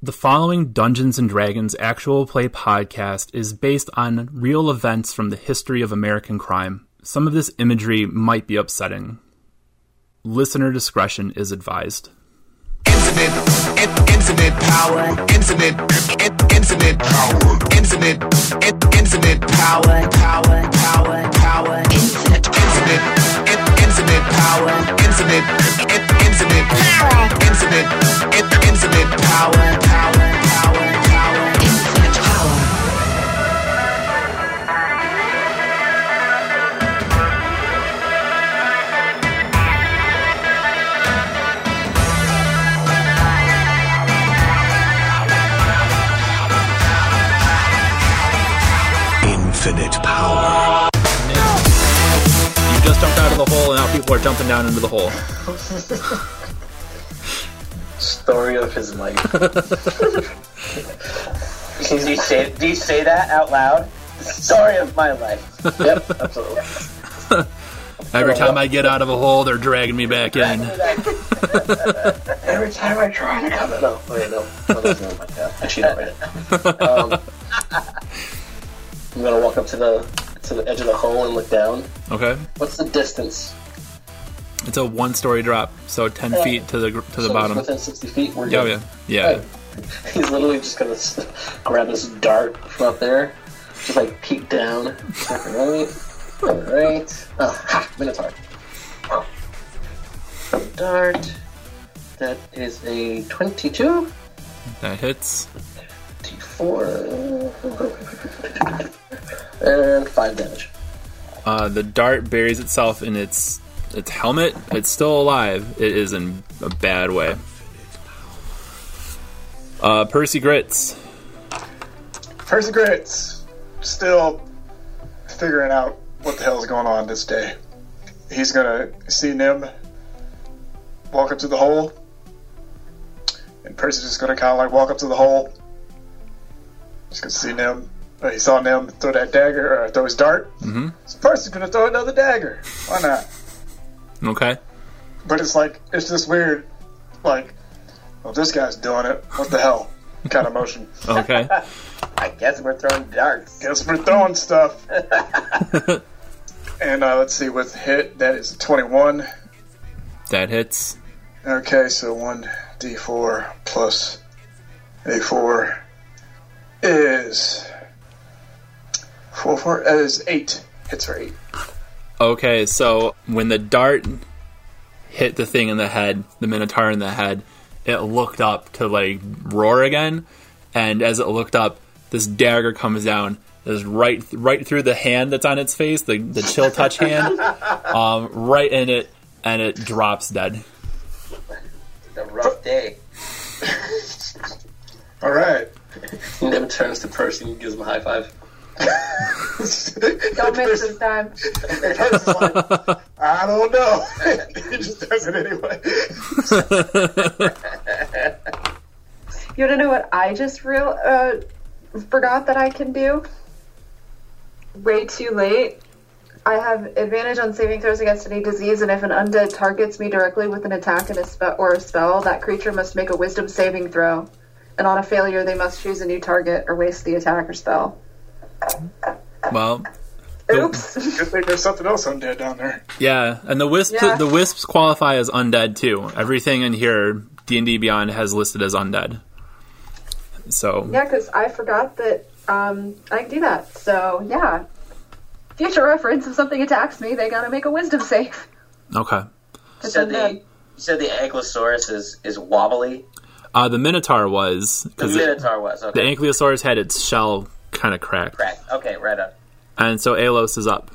The following Dungeons and Dragons actual play podcast is based on real events from the history of American crime. Some of this imagery might be upsetting. Listener discretion is advised. Power, power, power, power, power, power, infinite power, infinite, in, infinite infinite, infinite power, power, power, just jumped out of the hole, and now people are jumping down into the hole. Story of his life. do, you say, do you say that out loud? Story of my life. Yep, absolutely. Every time I get out of a hole, they're dragging me back in. Every time I try to come in. No, wait, no. no that's not my cat. Actually, not right. Um, I'm gonna walk up to the to the edge of the hole and look down. Okay, What's the distance? it's a one-story drop, so ten feet to the to the So bottom. Within 60 feet. We're oh, Yeah, good. yeah, yeah. He's literally just gonna grab this dart from up there, just like peek down. Alright, alright. Oh, ha! Minotaur. Dart. That is a 22. That hits. D4. And 5 damage. Uh, the dart buries itself in its its helmet. It's still alive. It is in a bad way. Uh, Percy Grits. Perseverance. Still figuring out what the hell is going on this day. He's gonna see Nim walk up to the hole, and Percy's just gonna kind of like walk up to the hole. Just gonna see Nim. Uh, he saw Nim throw that dagger, or throw his dart. Mm-hmm. So Percy's gonna throw another dagger. Why not? Okay. But it's like it's just weird. Like, well, this guy's doing it. What the hell? Kind of motion. Okay. I guess we're throwing darts. Guess we're throwing stuff. and uh, let's see, with hit, that is 21. that hits. Okay, so 1d4 plus a4 is. 4 4 is 8. Hits for 8. Okay, so when the dart hit the thing in the head, the Minotaur in the head, it looked up to like roar again, and as it looked up, this dagger comes down, is right right through the hand that's on its face, the the chill touch hand, um, right in it, and it drops dead. It's a rough day. Alright. Nim turns to Percy and gives him a high five. Don't miss this time. I don't know. he just does it anyway. You want to know what I just real uh, forgot that I can do? Way too late. I have advantage on saving throws against any disease, and if an undead targets me directly with an attack and a spe- or a spell, that creature must make a Wisdom saving throw. And on a failure, they must choose a new target or waste the attack or spell. Well, Oops. Good thing there's something else undead down there. yeah, and the wisps Yeah. the wisps qualify as undead too. Everything in here D and D Beyond has listed as undead. So yeah, because I forgot that um, I can do that. So yeah, future reference: if something attacks me, they gotta make a Wisdom save. okay. You It's said the, undead. you said the Ankylosaurus is, is wobbly. Uh, the Minotaur was The because Minotaur was. the Okay. Ankylosaurus had its shell kind of cracked, Correct. Okay, right up. And so Alos is up.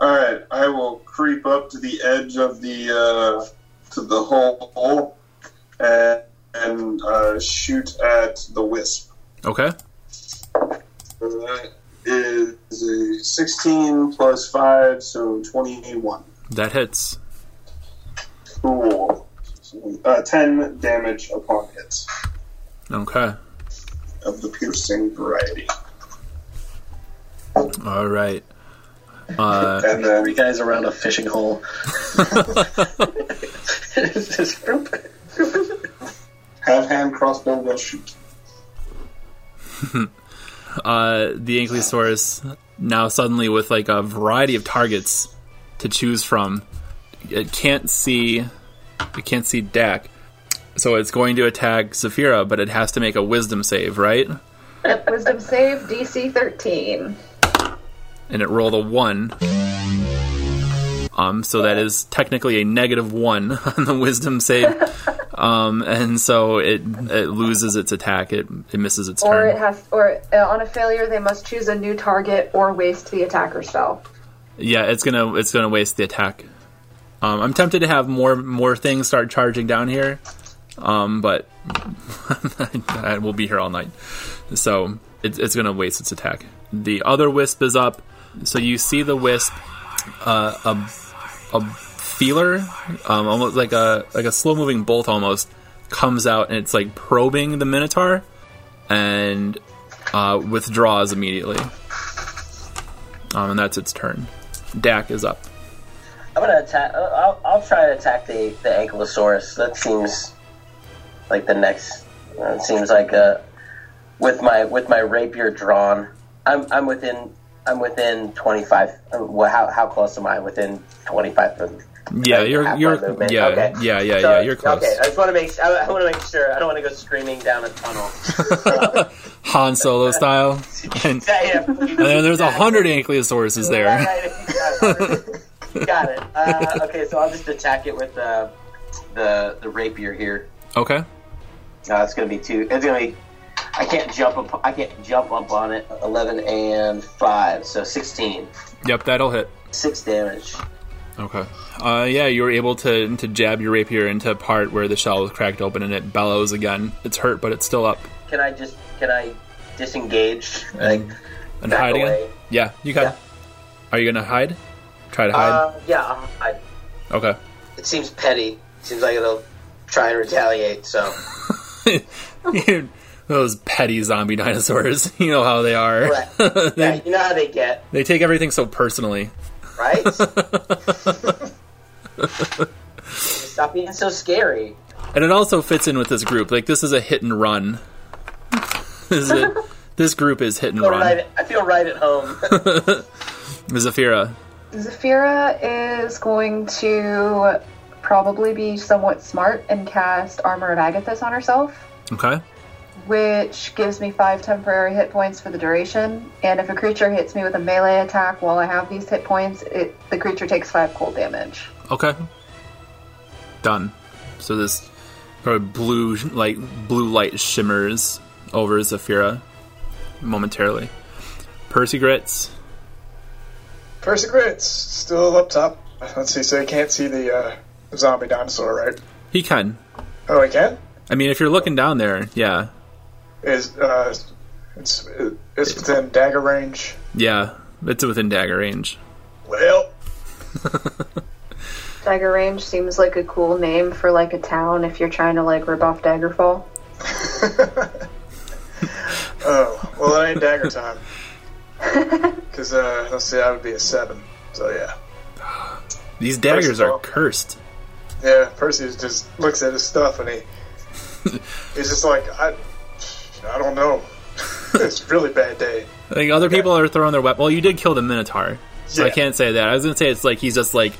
Alright, I will creep up to the edge of the uh, to the hole and, and uh, shoot at the wisp. Okay. That is a 16 plus 5, so 21. That hits. Cool. Uh, 10 damage upon hits Okay. of the piercing variety. All right. Uh, And then Three guys around a fishing hole. It's just- have hand crossbow, will shoot. uh, the Ankylosaurus now suddenly with like a variety of targets to choose from. It can't see, it can't see Dak, so it's going to attack Zafira, but it has to make a Wisdom save, right? Wisdom save DC 13. And it rolled a one. Um, so that is technically a negative one on the Wisdom save, um, and so it it loses its attack. It it misses its Or turn. it has, or uh, on a failure, they must choose a new target or waste the attacker spell. Yeah, it's gonna it's gonna waste the attack. Um, I'm tempted to have more more things start charging down here, um, but I will be here all night, so it, it's gonna waste its attack. The other wisp is up, so you see the wisp, uh, a a feeler, um, almost like a like a slow moving bolt almost comes out and it's like probing the minotaur, and uh, withdraws immediately. Um, and that's its turn. Dak is up. I'm gonna attack. uh, I'll, I'll try to attack the the Ankylosaurus. That seems like the next. uh, It seems like uh, with my with my rapier drawn, I'm I'm within I'm within 25. uh, Well, how how close am I? Within 25 of Yeah, Like, you're you're yeah Okay. yeah yeah So- yeah you're close. Okay, I just want to make I, I want to make sure I don't want to go screaming down a tunnel. Han Solo style, and, yeah, and there's a hundred Ankylosaurus there. Got it. Uh, okay, so I'll just attack it with the the the rapier here. Okay, No, it's gonna be two. It's gonna be. I can't jump up. I can't jump up on it. Eleven and five, so sixteen. yep, that'll hit. Six damage. Okay, uh, yeah, you were able to to jab your rapier into a part where the shell was cracked open, and it bellows again. It's hurt, but it's still up. Can I just? Can I disengage? Like And hide away? again. Yeah, you can. Yeah. Are you gonna hide? Try to hide. Uh, yeah. I, okay. it seems petty. Seems like it'll try and retaliate. So Those petty zombie dinosaurs. You know how they are. Right. they, yeah, you know how they get, they take everything so personally. right? Stop being so scary. And it also fits in with this group. Like this is a hit and run. this, is a, this group is hit and I run. right, I feel right at home. Zafira. Zafira is going to probably be somewhat smart and cast Armor of Agathys on herself, Okay. Which gives me five temporary hit points for the duration. And if a creature hits me with a melee attack while I have these hit points, it, the creature takes five cold damage. Okay. Done. So this probably blue like blue light shimmers over Zafira momentarily. Percy grits. Percy Grits still up top. Let's see. So you can't see the uh, zombie dinosaur, right? He can. Oh, he can. I mean, if you're looking down there, yeah, Is uh, it's it's within dagger range. yeah, it's within dagger range. Well, Dagger Range seems like a cool name for like a town if you're trying to like rip off Daggerfall. oh well, it ain't dagger time. Because uh, let's see, I would be a seven. So yeah, These daggers of are cursed. yeah. Percy just looks at his stuff and he he's just like, I, I don't know. it's a really bad day. Like other people are throwing their weapon. Well, you did kill the Minotaur, so I can't say that. I was gonna say it's like he's just like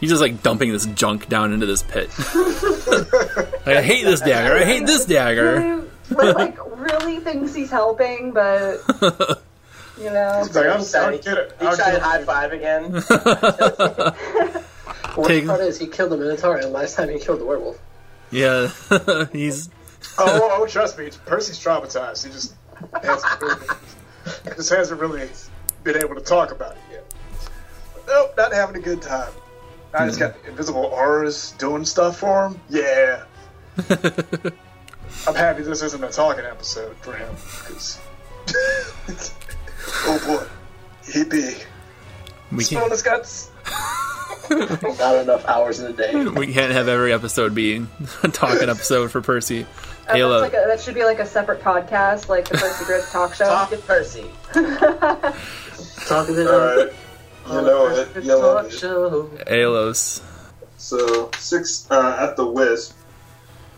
he's just like dumping this junk down into this pit. Like, I hate this dagger. I hate this dagger. Like, like really thinks he's helping, but you know. It's like, I'm, He tried- I'll get it. He tried high five again. Worst Take- part is he killed the Minotaur, and last time he killed the werewolf. Yeah, he's Oh, oh, oh, trust me, Percy's traumatized. He just hasn't really, just hasn't really been able to talk about it yet. But nope, not having a good time. Now he's got invisible auras doing stuff for him. Yeah. I'm happy this isn't a talking episode for him because. oh boy, he big. we can't has got Not enough hours in a day. we can't have every episode be a talking episode for Percy. Uh, that's Ayla, like a, that should be like a separate podcast, like the Percy Grit talk show. Talk to Percy. Talking to Alright. You know it. You love talk it. show. Alos. So, six uh, at the wisp.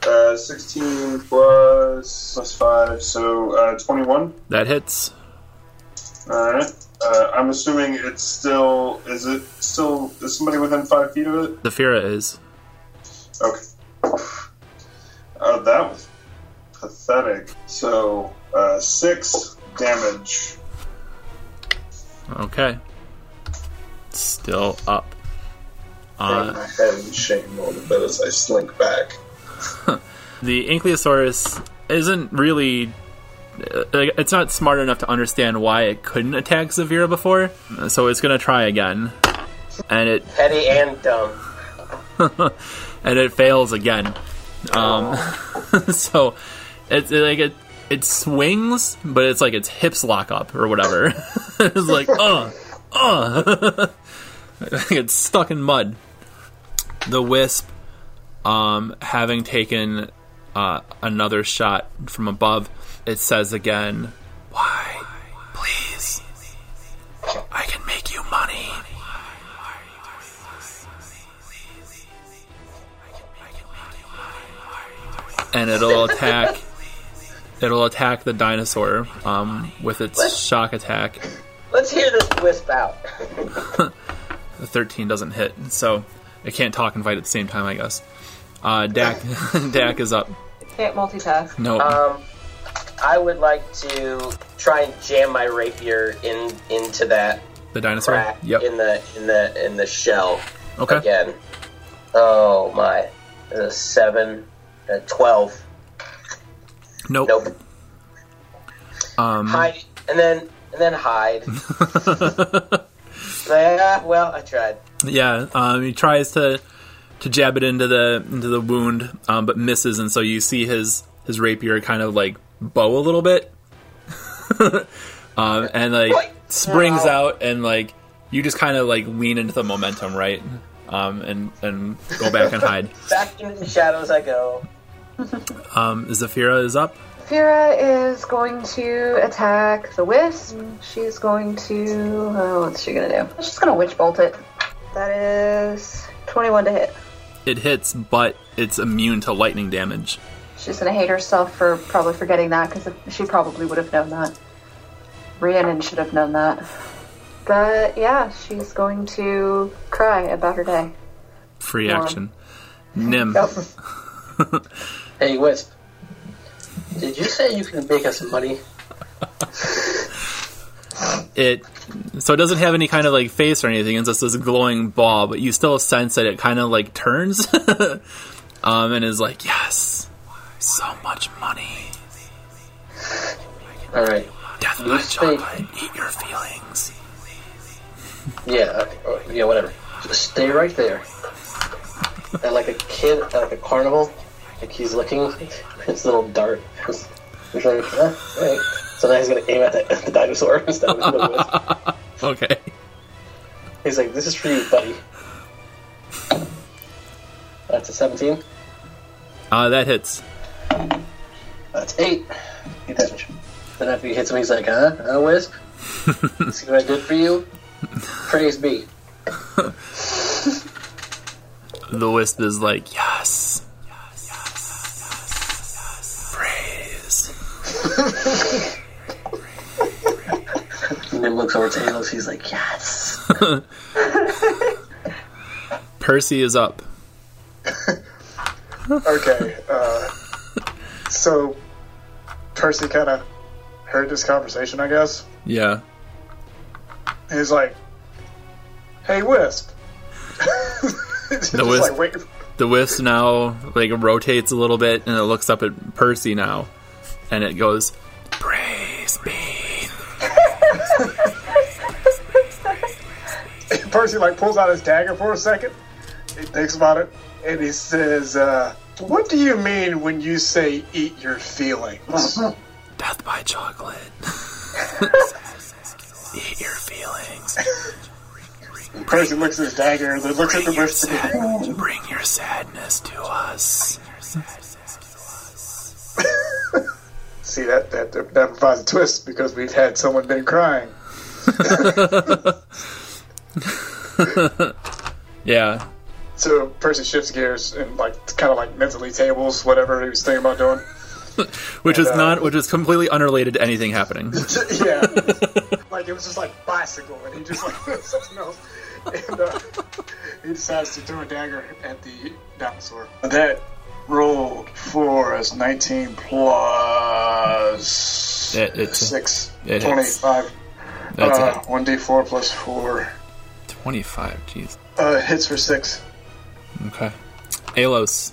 Uh, 16 plus, plus 5, so uh, 21. That hits. Alright. Uh, I'm assuming it's still. Is it still. Is somebody within 5 feet of it? Zafira is. Okay. Uh, that was pathetic. So, uh, 6 damage. Okay. Still up. Hang Uh, my head in shame a little bit as I slink back. the Ankylosaurus isn't really. Uh, It's not smart enough to understand why it couldn't attack Zafira before, so it's gonna try again, and it Petty and dumb. and it fails again. Um, so it's like it it swings, but it's like its hips lock up or whatever. it's like uh uh, it's stuck in mud. The wisp, um, having taken uh, another shot from above, it says again, "Why, please, I can make you money." and it'll attack. It'll attack the dinosaur um, with its shock attack. Let's hear this wisp out. The 13 doesn't hit, so it can't talk and fight at the same time, I guess. Uh, Dak, Dak is up. Can't multitask. No, Um, I would like to try and jam my rapier in into that the dinosaur. Yep. in the in the in the shell Okay. again. Oh my! A seven, a twelve. Nope. Nope. Um, Hide and then and then hide. yeah, well, I tried. yeah. Um, he tries to to jab it into the into the wound, um, but misses, and so you see his his rapier kind of like bow a little bit, um, and like springs Ow. out, and like you just kind of like lean into the momentum, right? Um, and and go back and hide. Back into the shadows I go. Um, Zafira is up. Fira is going to attack the wisp. She's going to. Oh, what's she gonna do? She's gonna witch bolt it. That is 21 to hit. It hits, but it's immune to lightning damage. She's gonna hate herself for probably forgetting that because she probably would have known that. Rhiannon should have known that. But yeah, she's going to cry about her day. Free Wow. action. Nim. Yep. Hey, Wisp. Did you say you can make us money? It so it doesn't have any kind of like face or anything. It's just this glowing ball, but you still sense that it kind of like turns, um, and is like, yes, so much money. All right. Death You by chocolate. Eat your feelings. Yeah. Okay. oh, yeah. Whatever. Just stay right there. And like a kid at like a carnival, like he's looking his little dart. He's like, ah, right. So now he's gonna aim at the, the dinosaur instead of the. Okay. He's like, "This is for you, buddy." That's a seventeen. Uh, that hits. That's eight. Eight damage. Then after he hits him, he's like, "Huh, uh, Wisp? See what I did for you? Praise be." The wisp is like, yes, yes, yes, yes, praise. And then looks over to Talos. He's like, "Yes." Percy is up. Okay, uh, so Percy kind of heard this conversation, I guess. Yeah. And he's like, "Hey, Wisp." The wisp- Like, The wisp now like rotates a little bit, and it looks up at Percy now, and it goes, "Praise me." Percy like pulls out his dagger for a second. He thinks about it, and he says, uh, "What do you mean when you say eat your feelings?" Death by chocolate. Eat your feelings. Percy looks at his dagger and then looks at the Bring your, wisp. sad- bring your sadness to us. See that, that that provides a twist because we've had someone been crying. Yeah. So Percy shifts gears and like kind of like mentally tables whatever he was thinking about doing. which is And, uh, not, which is completely unrelated to anything happening. yeah, like it was just like bicycle, and he just like something else, and uh, he decides to throw a dagger at the dinosaur. That rolled for us 19 plus It- it's- six, it hits. 25. That's uh, 1d4 plus 4. Twenty-five. Jeez. Uh, hits for 6. Okay. Alos.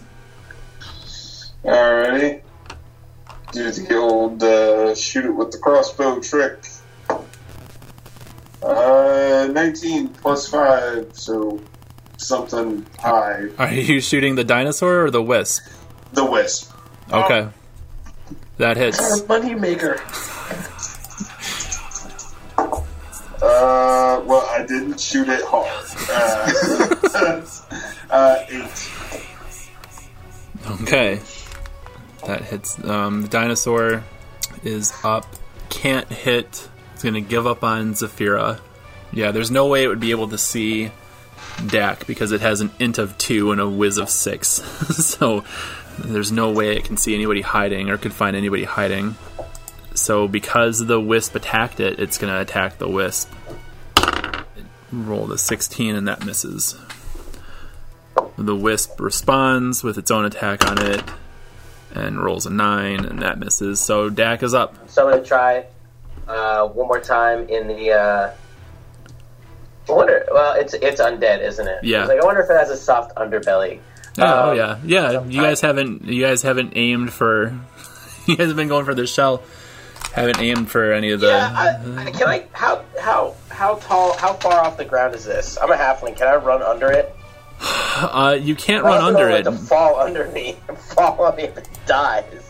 Alrighty. Do the old uh, shoot it with the crossbow trick. Uh, 19 plus 5, so something high. Are you shooting the dinosaur or the wisp? The wisp. Okay. That hits. Money maker. Uh, well, I didn't shoot it hard. Uh, uh, 8. Okay. That hits. Um, the dinosaur is up. Can't hit. It's going to give up on Zafira. Yeah, there's no way it would be able to see Dak because it has an int of 2 and a whiz of 6. so there's no way it can see anybody hiding or could find anybody hiding. So because the wisp attacked it, it's going to attack the wisp. Roll the 16 and that misses. The wisp responds with its own attack on it and rolls a 9 and that misses. So Dak is up. So I'm gonna try uh, one more time in the. Uh, I wonder. Well, it's it's undead, isn't it? Yeah. It's like I wonder if it has a soft underbelly. Oh, Um, yeah, yeah. You guys haven't you guys haven't aimed for. You guys have been going for the shell. Haven't aimed for any of the. Yeah. I, I, can I? How how how tall? How far off the ground is this? I'm a halfling. Can I run under it? Uh, you can't run under don't it. want To fall under me and fall on me if it dies.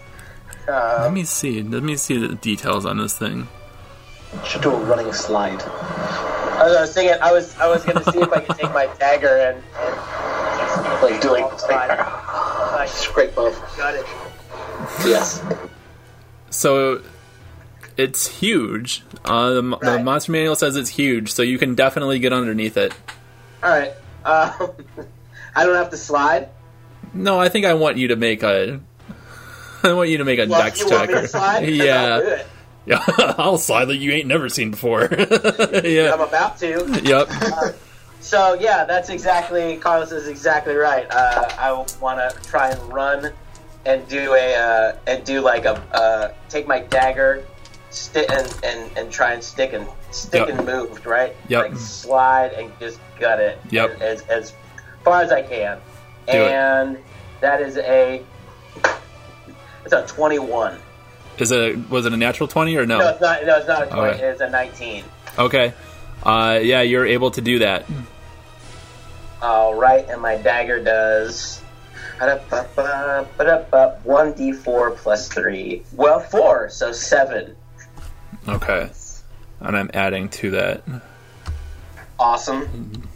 Let Um, me see. Let me see the details on this thing. Should do a running slide. I was, I was thinking. I was I was gonna see if I could take my dagger and, and Like doing I scrape off. got it. Yes. So it's huge. Uh, the, the monster manual says it's huge, so you can definitely get underneath it. All right. Um, I don't have to slide. No, I think I want you to make a. I want you to make a Well, dex you check. want me to slide? 'Cause yeah, yeah. I'll slide that you ain't never seen before. yeah, I'm about to. Yep. So yeah, that's exactly. Carlos is exactly right. Uh, I want to try and run and do a uh, and do like a uh, take my dagger, stick and, and and try and stick and stick Yep. and move right. Yep. Like slide and just gut it. Yep. As as far as I can, Do it. and that is a. It's a twenty-one. Is it was it a natural twenty or no? No, it's not. No, it's not a twenty. It's a nineteen. Okay. Uh, yeah, you're able to do that. All right, and my dagger does one d four plus three. Well, four, so seven. Okay. And I'm adding to that. Awesome.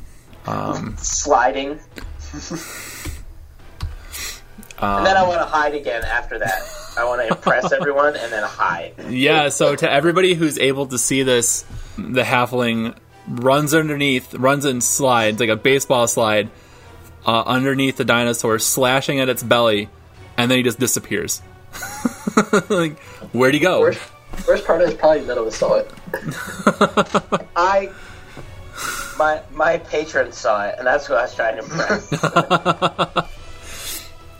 Um, Sliding, um, and then I want to hide again after that. I want to impress everyone and then hide. yeah, so to everybody who's able to see this, the halfling runs underneath, runs and slides like a baseball slide uh, underneath the dinosaur, slashing at its belly, and then he just disappears. like, where'd he go? Worst, worst part is probably none of us saw it. I, my my patron saw it, and that's what I was trying to impress.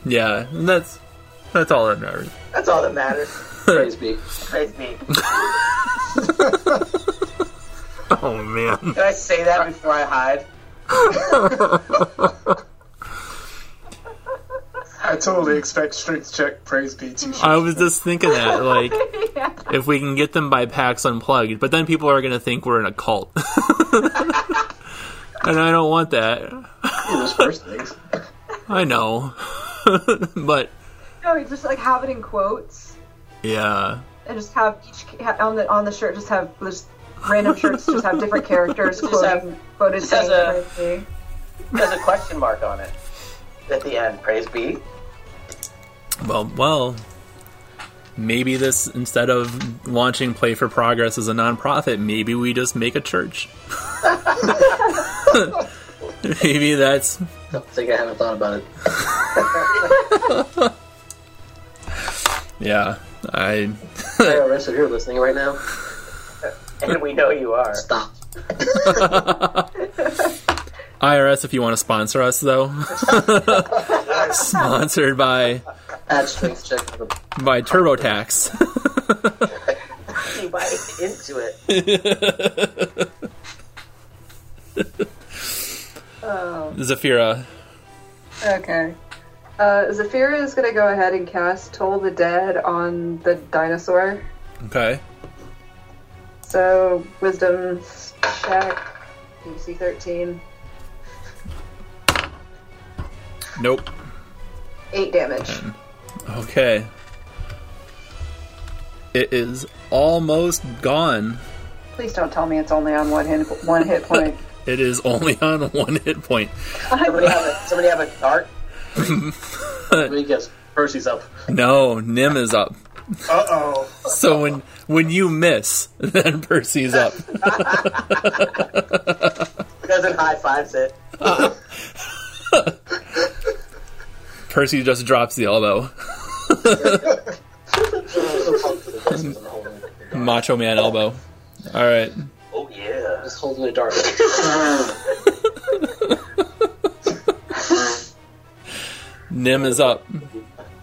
Yeah, and that's that's all that matters. That's all that matters. Praise be. Praise be. Oh man. Can I say that before I hide? I totally expect strength check, praise be to I was just thinking that, like, yeah. If we can get them by PAX Unplugged, but then people are going to think we're in a cult. and I don't want that. Those first things. I know. but, No, you just like have it in quotes yeah. and just have each ca- on the on the shirt just have just random shirts just have different characters Just quoting, have- quoted just has saying a- praise be. There's a question mark on it at the end. Praise be. Well, well, maybe this, instead of launching Play for Progress as a nonprofit, maybe we just make a church. Maybe that's I think I haven't thought about it. yeah. I IRS, if you're listening right now, And we know you are. stop. IRS if you want to sponsor us though. Sponsored by Add strength check to the by TurboTax. You buy into it. oh. Zafira. Okay. Uh, Zafira is going to go ahead and cast Toll the Dead on the dinosaur. Okay. So, wisdom check, DC 13, Nope. 8 damage. Okay. It is almost gone. Please don't tell me it's only on one hit, one hit point. It is only on one hit point. Somebody have a somebody have a dart. Let me guess. Percy's up. No, Nim is up. Uh oh. So when when you miss, then Percy's up. Doesn't high fives it. Percy just drops the elbow. Macho man elbow. All right. Oh yeah. Just holding the dart. Nim is up.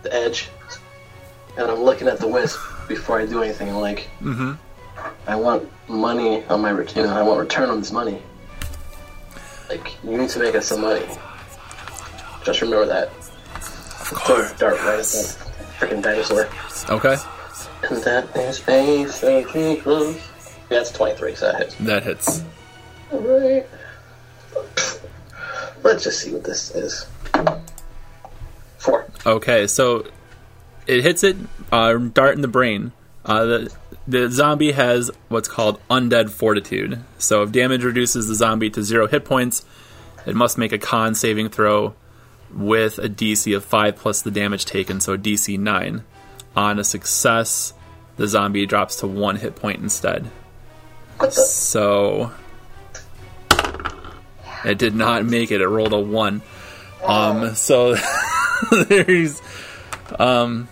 the edge, and I'm looking at the wisp before I do anything. I'm like, Mm-hmm. I want money on my return. I want return on this money. Like, you need to make us some money. Just remember that. Throw a dart right at that freaking dinosaur. Okay. And that is basically close. That's 23, so that hits. That hits. Alright. Let's just see what this is. Four. Okay, so it hits it, uh, dart in the brain. Uh, the the zombie has what's called undead fortitude. So if damage reduces the zombie to zero hit points, it must make a con saving throw with a DC of five plus the damage taken, so a DC nine. On a success, the zombie drops to one hit point instead. So it did not make it. It rolled a one. Um, so there's um,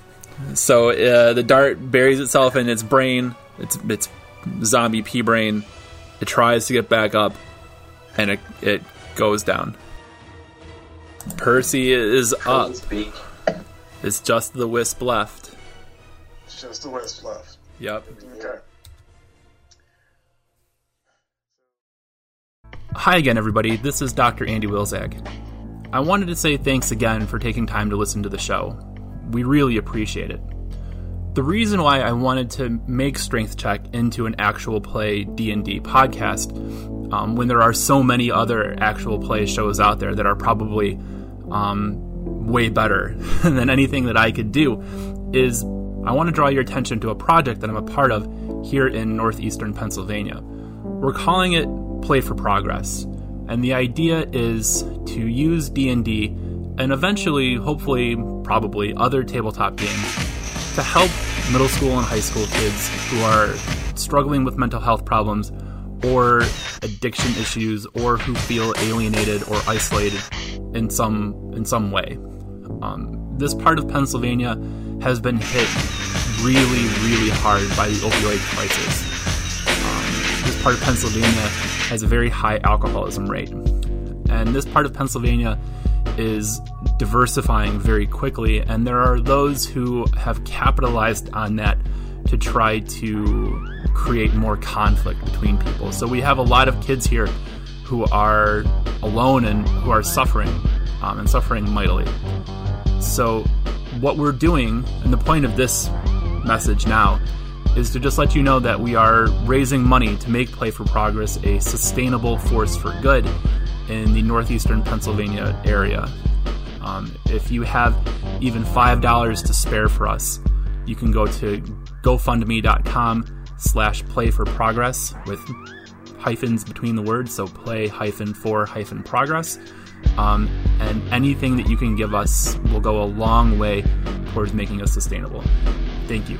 so uh, the dart buries itself in its brain. It's it's zombie pea brain. It tries to get back up, and it it goes down. Percy is up. It's just the wisp left. It's just the wisp left. Yep. Okay. Hi again, everybody. This is Dr. Andy Wilzag. I wanted to say thanks again for taking time to listen to the show. We really appreciate it. The reason why I wanted to make Strength Check into an actual play D&D podcast, um, when there are so many other actual play shows out there that are probably um, way better than anything that I could do, is I want to draw your attention to a project that I'm a part of here in northeastern Pennsylvania. We're calling it Play for Progress, and the idea is to use D&D and eventually, hopefully, probably other tabletop games to help middle school and high school kids who are struggling with mental health problems or addiction issues or who feel alienated or isolated in some in some way. Um, this part of Pennsylvania has been hit really, really hard by the opioid crisis. Um, this part of Pennsylvania has a very high alcoholism rate, and this part of Pennsylvania is diversifying very quickly, and there are those who have capitalized on that to try to create more conflict between people. So we have a lot of kids here who are alone and who are suffering, um, and suffering mightily. So, what we're doing, and the point of this message now, is to just let you know that we are raising money to make Play for Progress a sustainable force for good in the northeastern Pennsylvania area. Um, if you have even $5 to spare for us, you can go to gofundme.com slash play for progress with hyphens between the words, so play hyphen for hyphen progress. Um, and anything that you can give us will go a long way towards making us sustainable. Thank you.